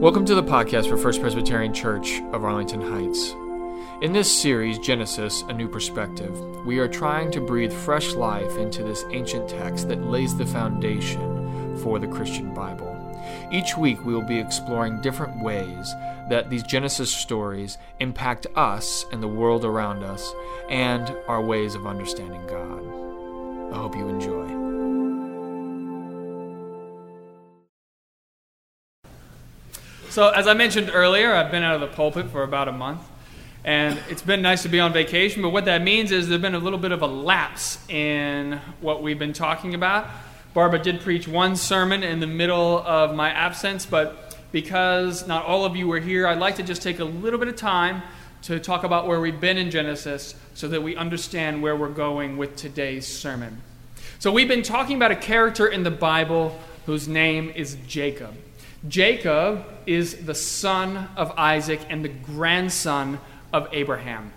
Welcome to the podcast for First Presbyterian Church of Arlington Heights. In this series, Genesis A New Perspective, we are trying to breathe fresh life into this ancient text that lays the foundation for the Christian Bible. Each week, we will be exploring different ways that these Genesis stories impact us and the world around us and our ways of understanding God. I hope you enjoy. So, as I mentioned earlier, I've been out of the pulpit for about a month, and it's been nice to be on vacation. But what that means is there's been a little bit of a lapse in what we've been talking about. Barbara did preach one sermon in the middle of my absence, but because not all of you were here, I'd like to just take a little bit of time to talk about where we've been in Genesis so that we understand where we're going with today's sermon. So, we've been talking about a character in the Bible whose name is Jacob. Jacob is the son of Isaac and the grandson of Abraham.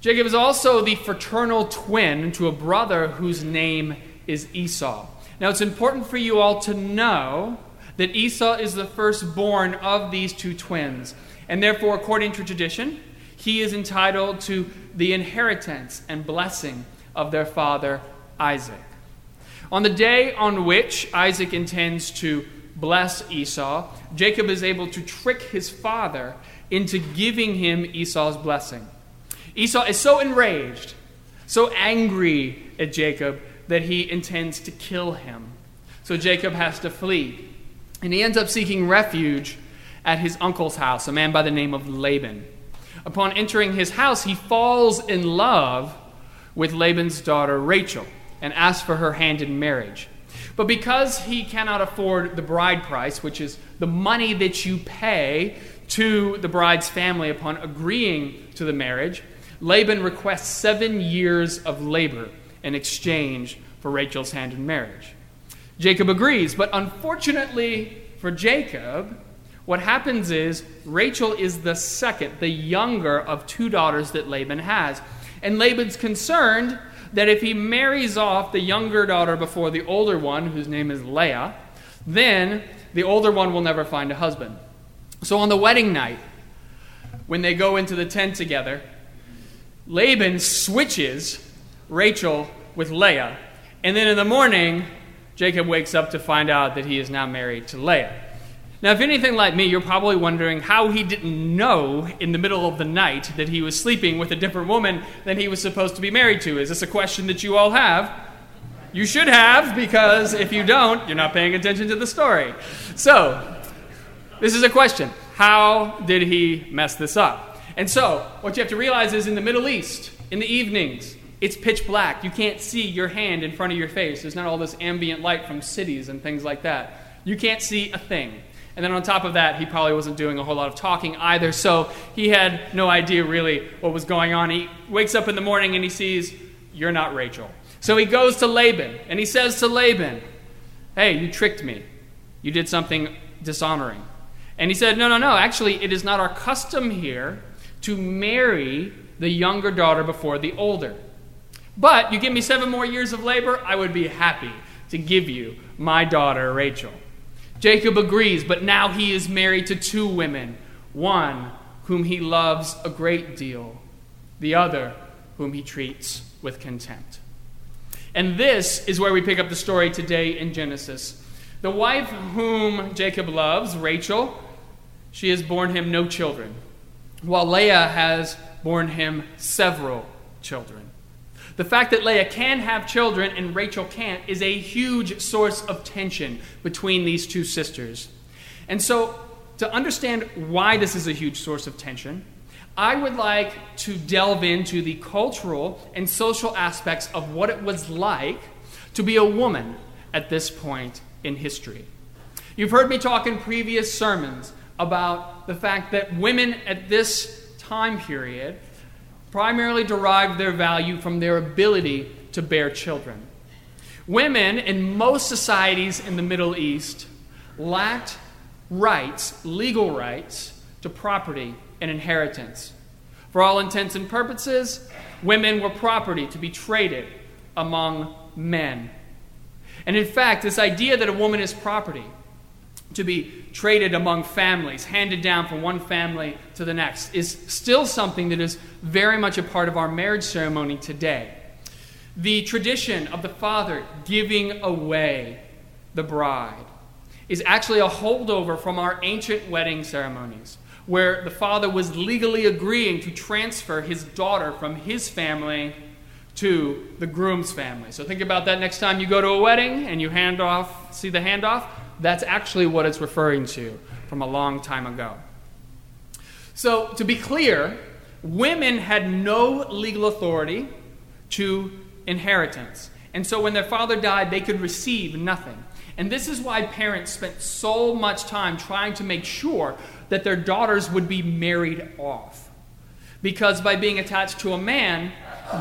Jacob is also the fraternal twin to a brother whose name is Esau. Now, it's important for you all to know that Esau is the firstborn of these two twins, and therefore, according to tradition, he is entitled to the inheritance and blessing of their father Isaac. On the day on which Isaac intends to bless Esau, Jacob is able to trick his father into giving him Esau's blessing. Esau is so enraged, so angry at Jacob, that he intends to kill him. So Jacob has to flee. And he ends up seeking refuge at his uncle's house, a man by the name of Laban. Upon entering his house, he falls in love with Laban's daughter Rachel and asks for her hand in marriage. But because he cannot afford the bride price, which is the money that you pay to the bride's family upon agreeing to the marriage, Laban requests seven years of labor in exchange for Rachel's hand in marriage. Jacob agrees, but unfortunately for Jacob, what happens is Rachel is the second, the younger of two daughters that Laban has. And Laban's concerned that if he marries off the younger daughter before the older one, whose name is Leah, then the older one will never find a husband. So on the wedding night, when they go into the tent together, Laban switches Rachel with Leah. And then in the morning, Jacob wakes up to find out that he is now married to Leah. Now, if anything like me, you're probably wondering how he didn't know in the middle of the night that he was sleeping with a different woman than he was supposed to be married to. Is this a question that you all have? You should have, because if you don't, you're not paying attention to the story. So, this is a question How did he mess this up? And so, what you have to realize is in the Middle East, in the evenings, it's pitch black. You can't see your hand in front of your face. There's not all this ambient light from cities and things like that. You can't see a thing. And then on top of that, he probably wasn't doing a whole lot of talking either, so he had no idea really what was going on. He wakes up in the morning and he sees, You're not Rachel. So he goes to Laban and he says to Laban, Hey, you tricked me. You did something dishonoring. And he said, No, no, no. Actually, it is not our custom here to marry the younger daughter before the older. But you give me seven more years of labor, I would be happy to give you my daughter, Rachel. Jacob agrees, but now he is married to two women one whom he loves a great deal, the other whom he treats with contempt. And this is where we pick up the story today in Genesis. The wife whom Jacob loves, Rachel, she has borne him no children, while Leah has borne him several children. The fact that Leah can have children and Rachel can't is a huge source of tension between these two sisters. And so, to understand why this is a huge source of tension, I would like to delve into the cultural and social aspects of what it was like to be a woman at this point in history. You've heard me talk in previous sermons about the fact that women at this time period primarily derived their value from their ability to bear children. Women in most societies in the Middle East lacked rights, legal rights, to property and inheritance. For all intents and purposes, women were property to be traded among men. And in fact, this idea that a woman is property to be traded among families, handed down from one family to the next, is still something that is very much a part of our marriage ceremony today. The tradition of the father giving away the bride is actually a holdover from our ancient wedding ceremonies, where the father was legally agreeing to transfer his daughter from his family to the groom's family. So think about that next time you go to a wedding and you hand off, see the handoff? That's actually what it's referring to from a long time ago. So, to be clear, women had no legal authority to inheritance. And so, when their father died, they could receive nothing. And this is why parents spent so much time trying to make sure that their daughters would be married off. Because by being attached to a man,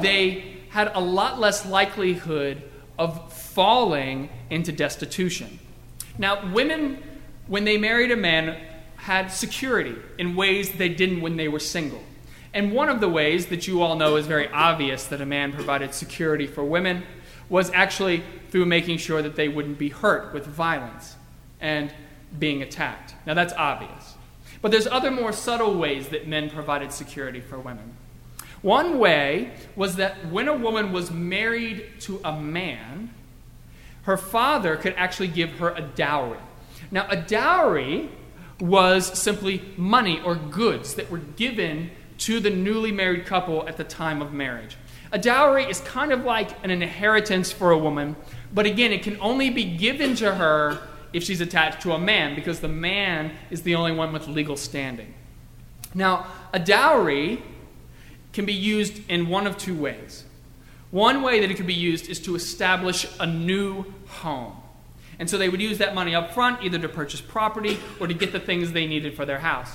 they had a lot less likelihood of falling into destitution. Now, women, when they married a man, had security in ways they didn't when they were single. And one of the ways that you all know is very obvious that a man provided security for women was actually through making sure that they wouldn't be hurt with violence and being attacked. Now, that's obvious. But there's other more subtle ways that men provided security for women. One way was that when a woman was married to a man, her father could actually give her a dowry. Now, a dowry was simply money or goods that were given to the newly married couple at the time of marriage. A dowry is kind of like an inheritance for a woman, but again, it can only be given to her if she's attached to a man, because the man is the only one with legal standing. Now, a dowry can be used in one of two ways. One way that it could be used is to establish a new home. And so they would use that money up front either to purchase property or to get the things they needed for their house.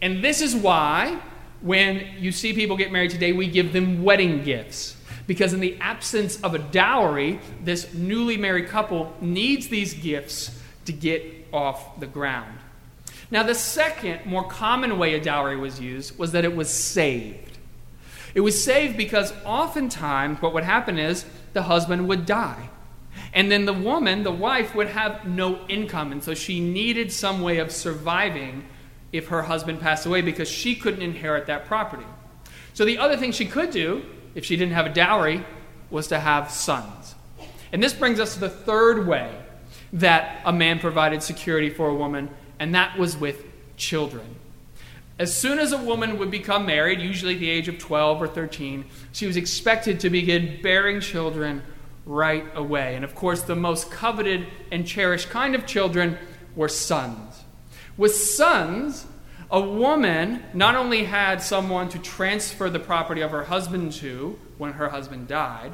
And this is why, when you see people get married today, we give them wedding gifts. Because in the absence of a dowry, this newly married couple needs these gifts to get off the ground. Now, the second, more common way a dowry was used was that it was saved. It was saved because oftentimes what would happen is the husband would die. And then the woman, the wife, would have no income. And so she needed some way of surviving if her husband passed away because she couldn't inherit that property. So the other thing she could do, if she didn't have a dowry, was to have sons. And this brings us to the third way that a man provided security for a woman, and that was with children. As soon as a woman would become married, usually at the age of 12 or 13, she was expected to begin bearing children right away. And of course, the most coveted and cherished kind of children were sons. With sons, a woman not only had someone to transfer the property of her husband to when her husband died,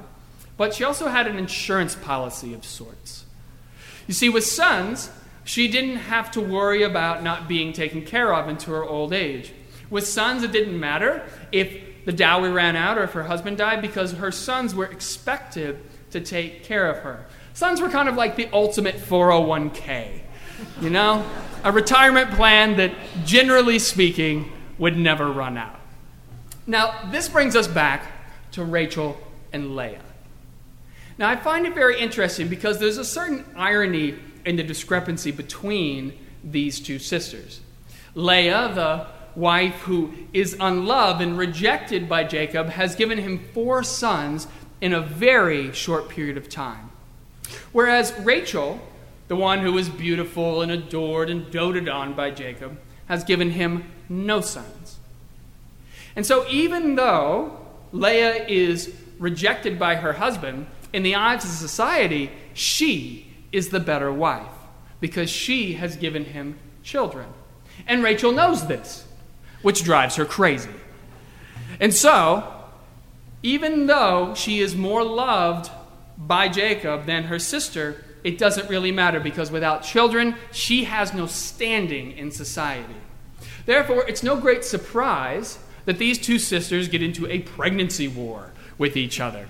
but she also had an insurance policy of sorts. You see, with sons, she didn't have to worry about not being taken care of into her old age. With sons, it didn't matter if the dowry ran out or if her husband died because her sons were expected to take care of her. Sons were kind of like the ultimate 401k, you know? A retirement plan that, generally speaking, would never run out. Now, this brings us back to Rachel and Leah. Now, I find it very interesting because there's a certain irony in the discrepancy between these two sisters. Leah, the wife who is unloved and rejected by Jacob, has given him four sons in a very short period of time. Whereas Rachel, the one who is beautiful and adored and doted on by Jacob, has given him no sons. And so, even though Leah is rejected by her husband, in the eyes of society, she is the better wife because she has given him children. And Rachel knows this, which drives her crazy. And so, even though she is more loved by Jacob than her sister, it doesn't really matter because without children, she has no standing in society. Therefore, it's no great surprise that these two sisters get into a pregnancy war with each other.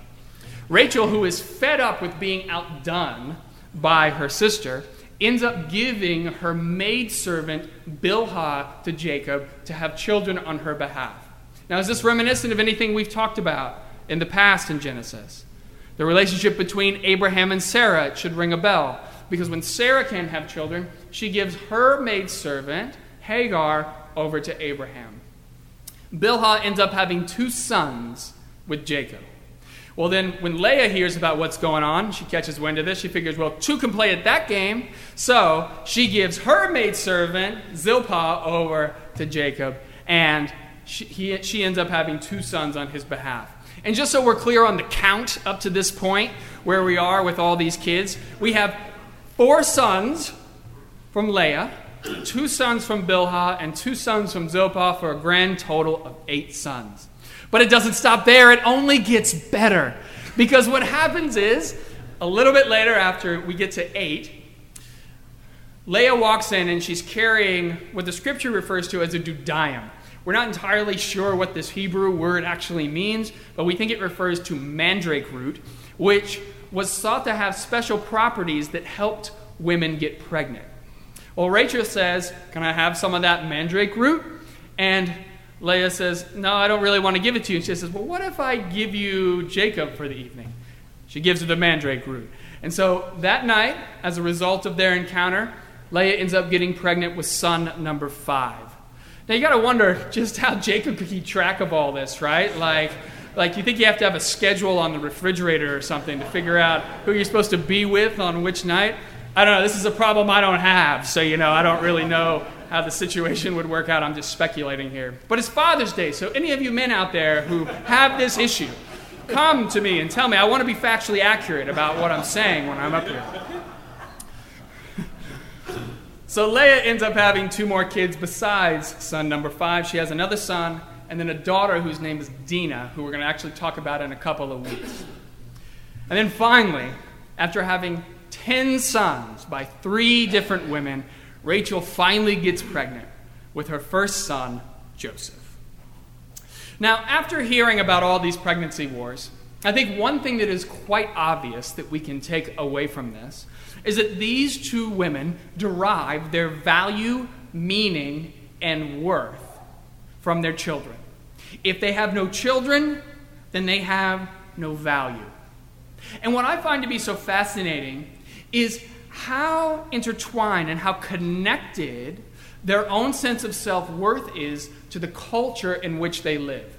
Rachel, who is fed up with being outdone by her sister, ends up giving her maidservant Bilhah to Jacob to have children on her behalf. Now, is this reminiscent of anything we've talked about in the past in Genesis? The relationship between Abraham and Sarah, it should ring a bell. because when Sarah can't have children, she gives her maidservant, Hagar, over to Abraham. Bilhah ends up having two sons with Jacob. Well, then, when Leah hears about what's going on, she catches wind of this. She figures, well, two can play at that game. So she gives her maidservant, Zilpah, over to Jacob, and she, he, she ends up having two sons on his behalf. And just so we're clear on the count up to this point, where we are with all these kids, we have four sons from Leah, two sons from Bilhah, and two sons from Zilpah for a grand total of eight sons. But it doesn't stop there, it only gets better. Because what happens is, a little bit later, after we get to eight, Leah walks in and she's carrying what the scripture refers to as a dudaim. We're not entirely sure what this Hebrew word actually means, but we think it refers to mandrake root, which was thought to have special properties that helped women get pregnant. Well, Rachel says, Can I have some of that mandrake root? And Leah says, No, I don't really want to give it to you. And she says, Well, what if I give you Jacob for the evening? She gives her the mandrake root. And so that night, as a result of their encounter, Leah ends up getting pregnant with son number five. Now you got to wonder just how Jacob could keep track of all this, right? Like, like you think you have to have a schedule on the refrigerator or something to figure out who you're supposed to be with on which night. I don't know. This is a problem I don't have, so you know I don't really know how the situation would work out. I'm just speculating here. But it's Father's Day, so any of you men out there who have this issue, come to me and tell me. I want to be factually accurate about what I'm saying when I'm up here. So Leah ends up having two more kids besides son number five. She has another son and then a daughter whose name is Dinah, who we're going to actually talk about in a couple of weeks. And then finally, after having 10 sons by three different women, Rachel finally gets pregnant with her first son, Joseph. Now, after hearing about all these pregnancy wars, I think one thing that is quite obvious that we can take away from this is that these two women derive their value, meaning, and worth from their children. If they have no children, then they have no value. And what I find to be so fascinating is how intertwined and how connected their own sense of self worth is to the culture in which they live.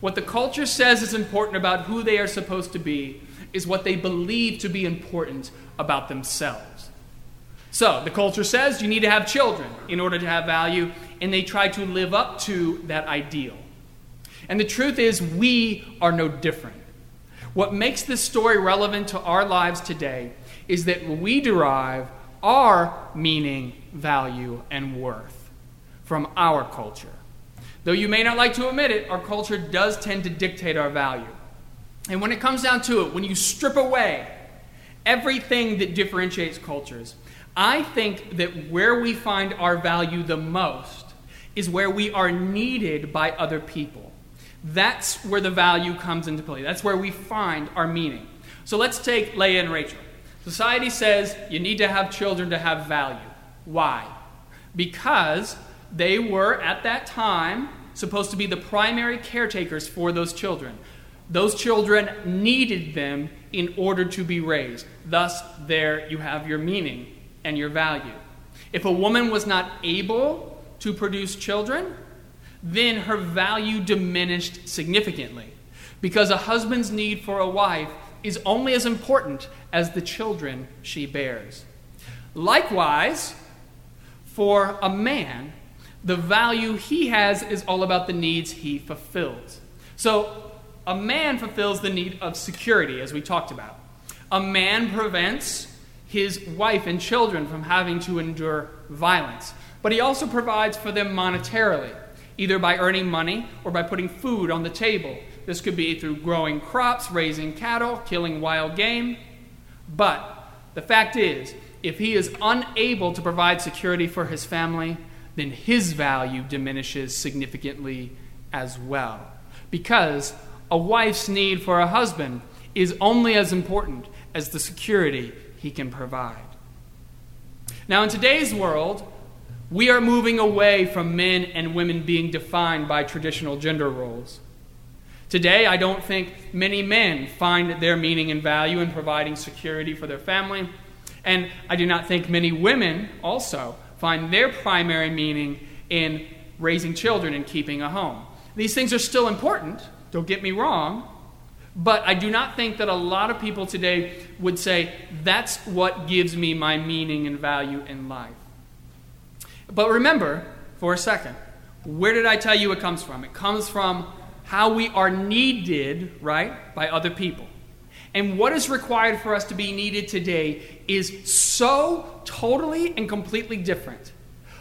What the culture says is important about who they are supposed to be is what they believe to be important about themselves. So, the culture says you need to have children in order to have value, and they try to live up to that ideal. And the truth is, we are no different. What makes this story relevant to our lives today is that we derive our meaning, value, and worth from our culture. Though you may not like to admit it, our culture does tend to dictate our value. And when it comes down to it, when you strip away everything that differentiates cultures, I think that where we find our value the most is where we are needed by other people. That's where the value comes into play. That's where we find our meaning. So let's take Leah and Rachel. Society says you need to have children to have value. Why? Because they were, at that time, supposed to be the primary caretakers for those children. Those children needed them in order to be raised. Thus, there you have your meaning and your value. If a woman was not able to produce children, then her value diminished significantly because a husband's need for a wife is only as important as the children she bears. Likewise, for a man, the value he has is all about the needs he fulfills. So, a man fulfills the need of security, as we talked about. A man prevents his wife and children from having to endure violence, but he also provides for them monetarily either by earning money or by putting food on the table. This could be through growing crops, raising cattle, killing wild game. But the fact is, if he is unable to provide security for his family, then his value diminishes significantly as well. Because a wife's need for a husband is only as important as the security he can provide. Now, in today's world, we are moving away from men and women being defined by traditional gender roles. Today, I don't think many men find their meaning and value in providing security for their family. And I do not think many women also find their primary meaning in raising children and keeping a home. These things are still important, don't get me wrong, but I do not think that a lot of people today would say, that's what gives me my meaning and value in life. But remember, for a second, where did I tell you it comes from? It comes from how we are needed, right, by other people. And what is required for us to be needed today is so totally and completely different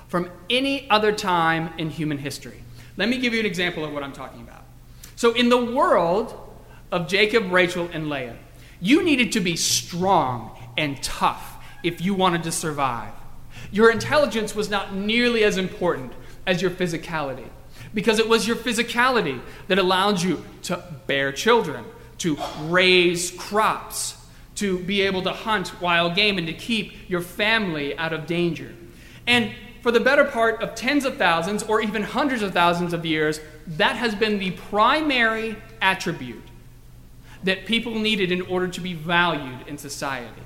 from any other time in human history. Let me give you an example of what I'm talking about. So, in the world of Jacob, Rachel, and Leah, you needed to be strong and tough if you wanted to survive. Your intelligence was not nearly as important as your physicality because it was your physicality that allowed you to bear children, to raise crops, to be able to hunt wild game, and to keep your family out of danger. And for the better part of tens of thousands or even hundreds of thousands of years, that has been the primary attribute that people needed in order to be valued in society.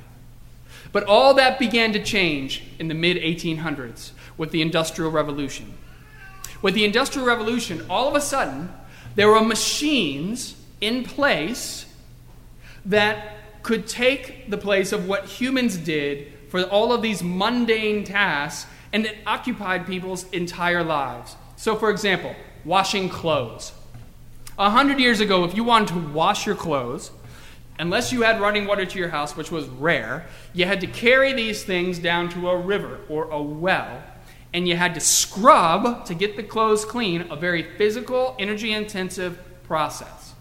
But all that began to change in the mid 1800s with the Industrial Revolution. With the Industrial Revolution, all of a sudden, there were machines in place that could take the place of what humans did for all of these mundane tasks and it occupied people's entire lives. So, for example, washing clothes. A hundred years ago, if you wanted to wash your clothes, unless you had running water to your house, which was rare, you had to carry these things down to a river or a well, and you had to scrub to get the clothes clean, a very physical, energy intensive process.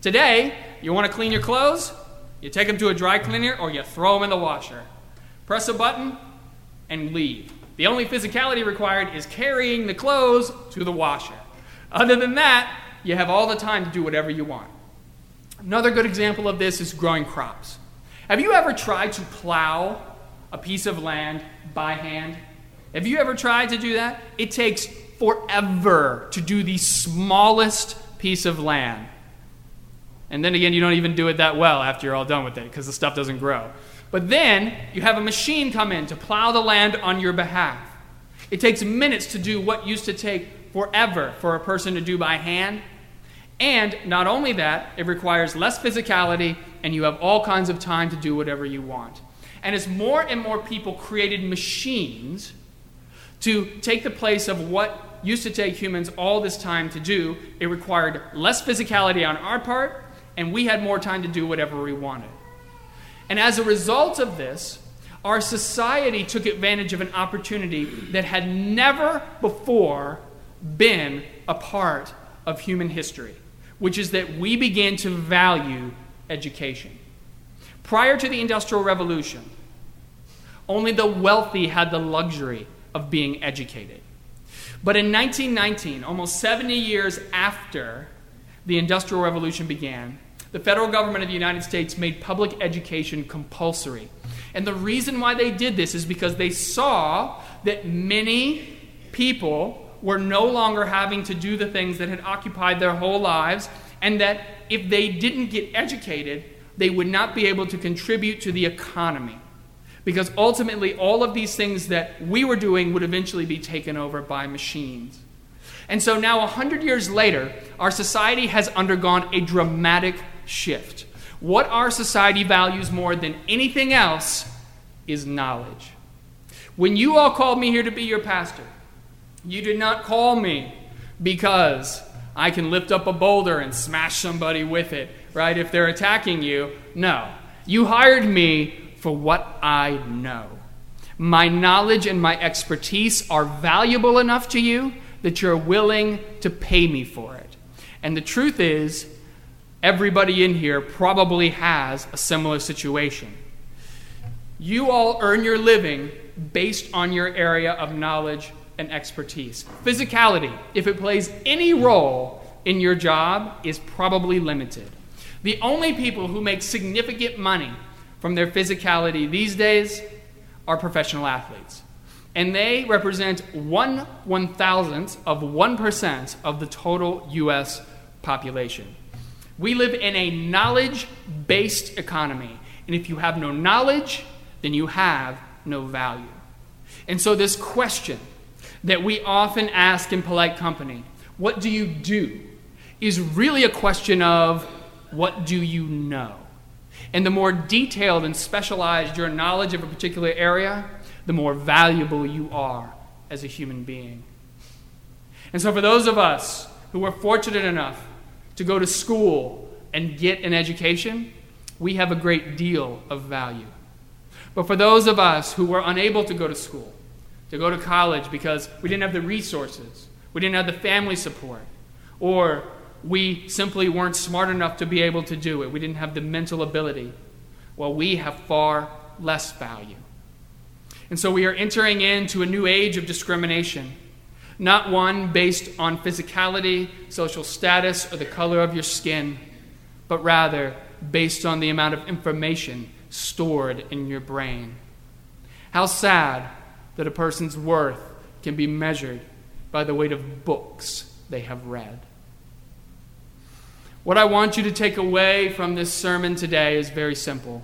Today, you want to clean your clothes? You take them to a dry cleaner or you throw them in the washer. Press a button and leave. The only physicality required is carrying the clothes to the washer. Other than that, you have all the time to do whatever you want. Another good example of this is growing crops. Have you ever tried to plow a piece of land by hand? Have you ever tried to do that? It takes forever to do the smallest piece of land. And then again, you don't even do it that well after you're all done with it because the stuff doesn't grow. But then you have a machine come in to plow the land on your behalf. It takes minutes to do what used to take forever for a person to do by hand. And not only that, it requires less physicality, and you have all kinds of time to do whatever you want. And as more and more people created machines to take the place of what used to take humans all this time to do, it required less physicality on our part, and we had more time to do whatever we wanted. And as a result of this, our society took advantage of an opportunity that had never before been a part of human history, which is that we began to value education. Prior to the Industrial Revolution, only the wealthy had the luxury of being educated. But in 1919, almost 70 years after the Industrial Revolution began, the federal government of the United States made public education compulsory. And the reason why they did this is because they saw that many people were no longer having to do the things that had occupied their whole lives, and that if they didn't get educated, they would not be able to contribute to the economy. Because ultimately, all of these things that we were doing would eventually be taken over by machines. And so now, 100 years later, our society has undergone a dramatic shift. What our society values more than anything else is knowledge. When you all called me here to be your pastor, you did not call me because I can lift up a boulder and smash somebody with it, right? If they're attacking you. No. You hired me for what I know. My knowledge and my expertise are valuable enough to you that you're willing to pay me for it. And the truth is, everybody in here probably has a similar situation. You all earn your living based on your area of knowledge and expertise. Physicality, if it plays any role in your job, is probably limited. The only people who make significant money from their physicality these days are professional athletes. And they represent one one thousandth of 1% of the total U.S. population. We live in a knowledge based economy. And if you have no knowledge, then you have no value. And so, this question that we often ask in polite company, what do you do, is really a question of what do you know? And the more detailed and specialized your knowledge of a particular area, the more valuable you are as a human being. And so, for those of us who were fortunate enough to go to school and get an education, we have a great deal of value. But for those of us who were unable to go to school, to go to college because we didn't have the resources, we didn't have the family support, or we simply weren't smart enough to be able to do it, we didn't have the mental ability, well, we have far less value. And so we are entering into a new age of discrimination, not one based on physicality, social status, or the color of your skin, but rather based on the amount of information stored in your brain. How sad that a person's worth can be measured by the weight of books they have read. What I want you to take away from this sermon today is very simple.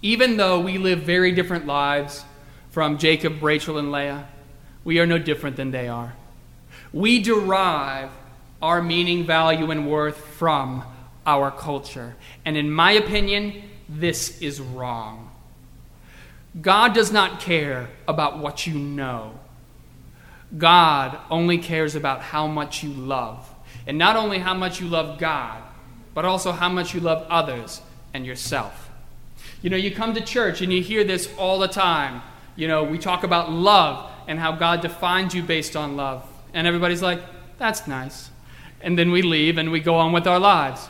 Even though we live very different lives from Jacob, Rachel, and Leah, we are no different than they are. We derive our meaning, value, and worth from our culture. And in my opinion, this is wrong. God does not care about what you know. God only cares about how much you love. And not only how much you love God, but also how much you love others and yourself. You know, you come to church and you hear this all the time. You know, we talk about love and how God defines you based on love. And everybody's like, that's nice. And then we leave and we go on with our lives.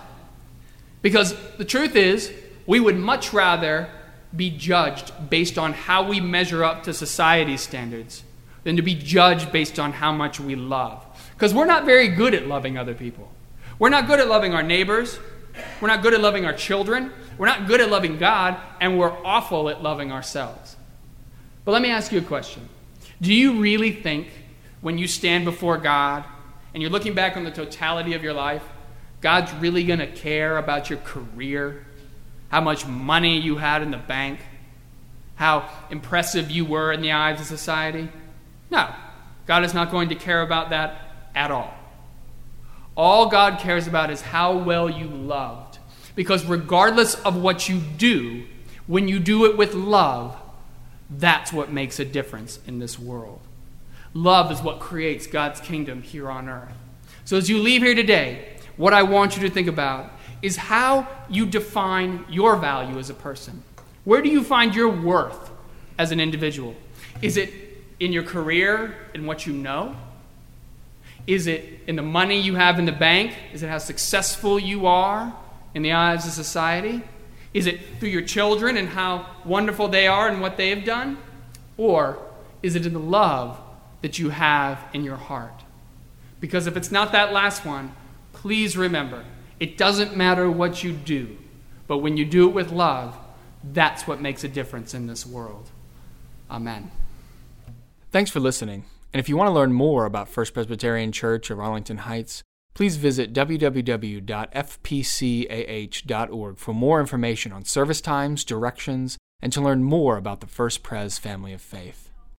Because the truth is, we would much rather be judged based on how we measure up to society's standards than to be judged based on how much we love. Because we're not very good at loving other people. We're not good at loving our neighbors. We're not good at loving our children. We're not good at loving God. And we're awful at loving ourselves. But let me ask you a question Do you really think when you stand before God and you're looking back on the totality of your life, God's really going to care about your career, how much money you had in the bank, how impressive you were in the eyes of society? No, God is not going to care about that at all. All God cares about is how well you loved. Because regardless of what you do, when you do it with love, that's what makes a difference in this world. Love is what creates God's kingdom here on earth. So as you leave here today, what I want you to think about is how you define your value as a person. Where do you find your worth as an individual? Is it in your career, in what you know? Is it in the money you have in the bank? Is it how successful you are in the eyes of society? Is it through your children and how wonderful they are and what they have done? Or is it in the love that you have in your heart? Because if it's not that last one, please remember it doesn't matter what you do, but when you do it with love, that's what makes a difference in this world. Amen. Thanks for listening. And if you want to learn more about First Presbyterian Church of Arlington Heights, please visit www.fpcah.org for more information on service times, directions, and to learn more about the First Pres family of faith.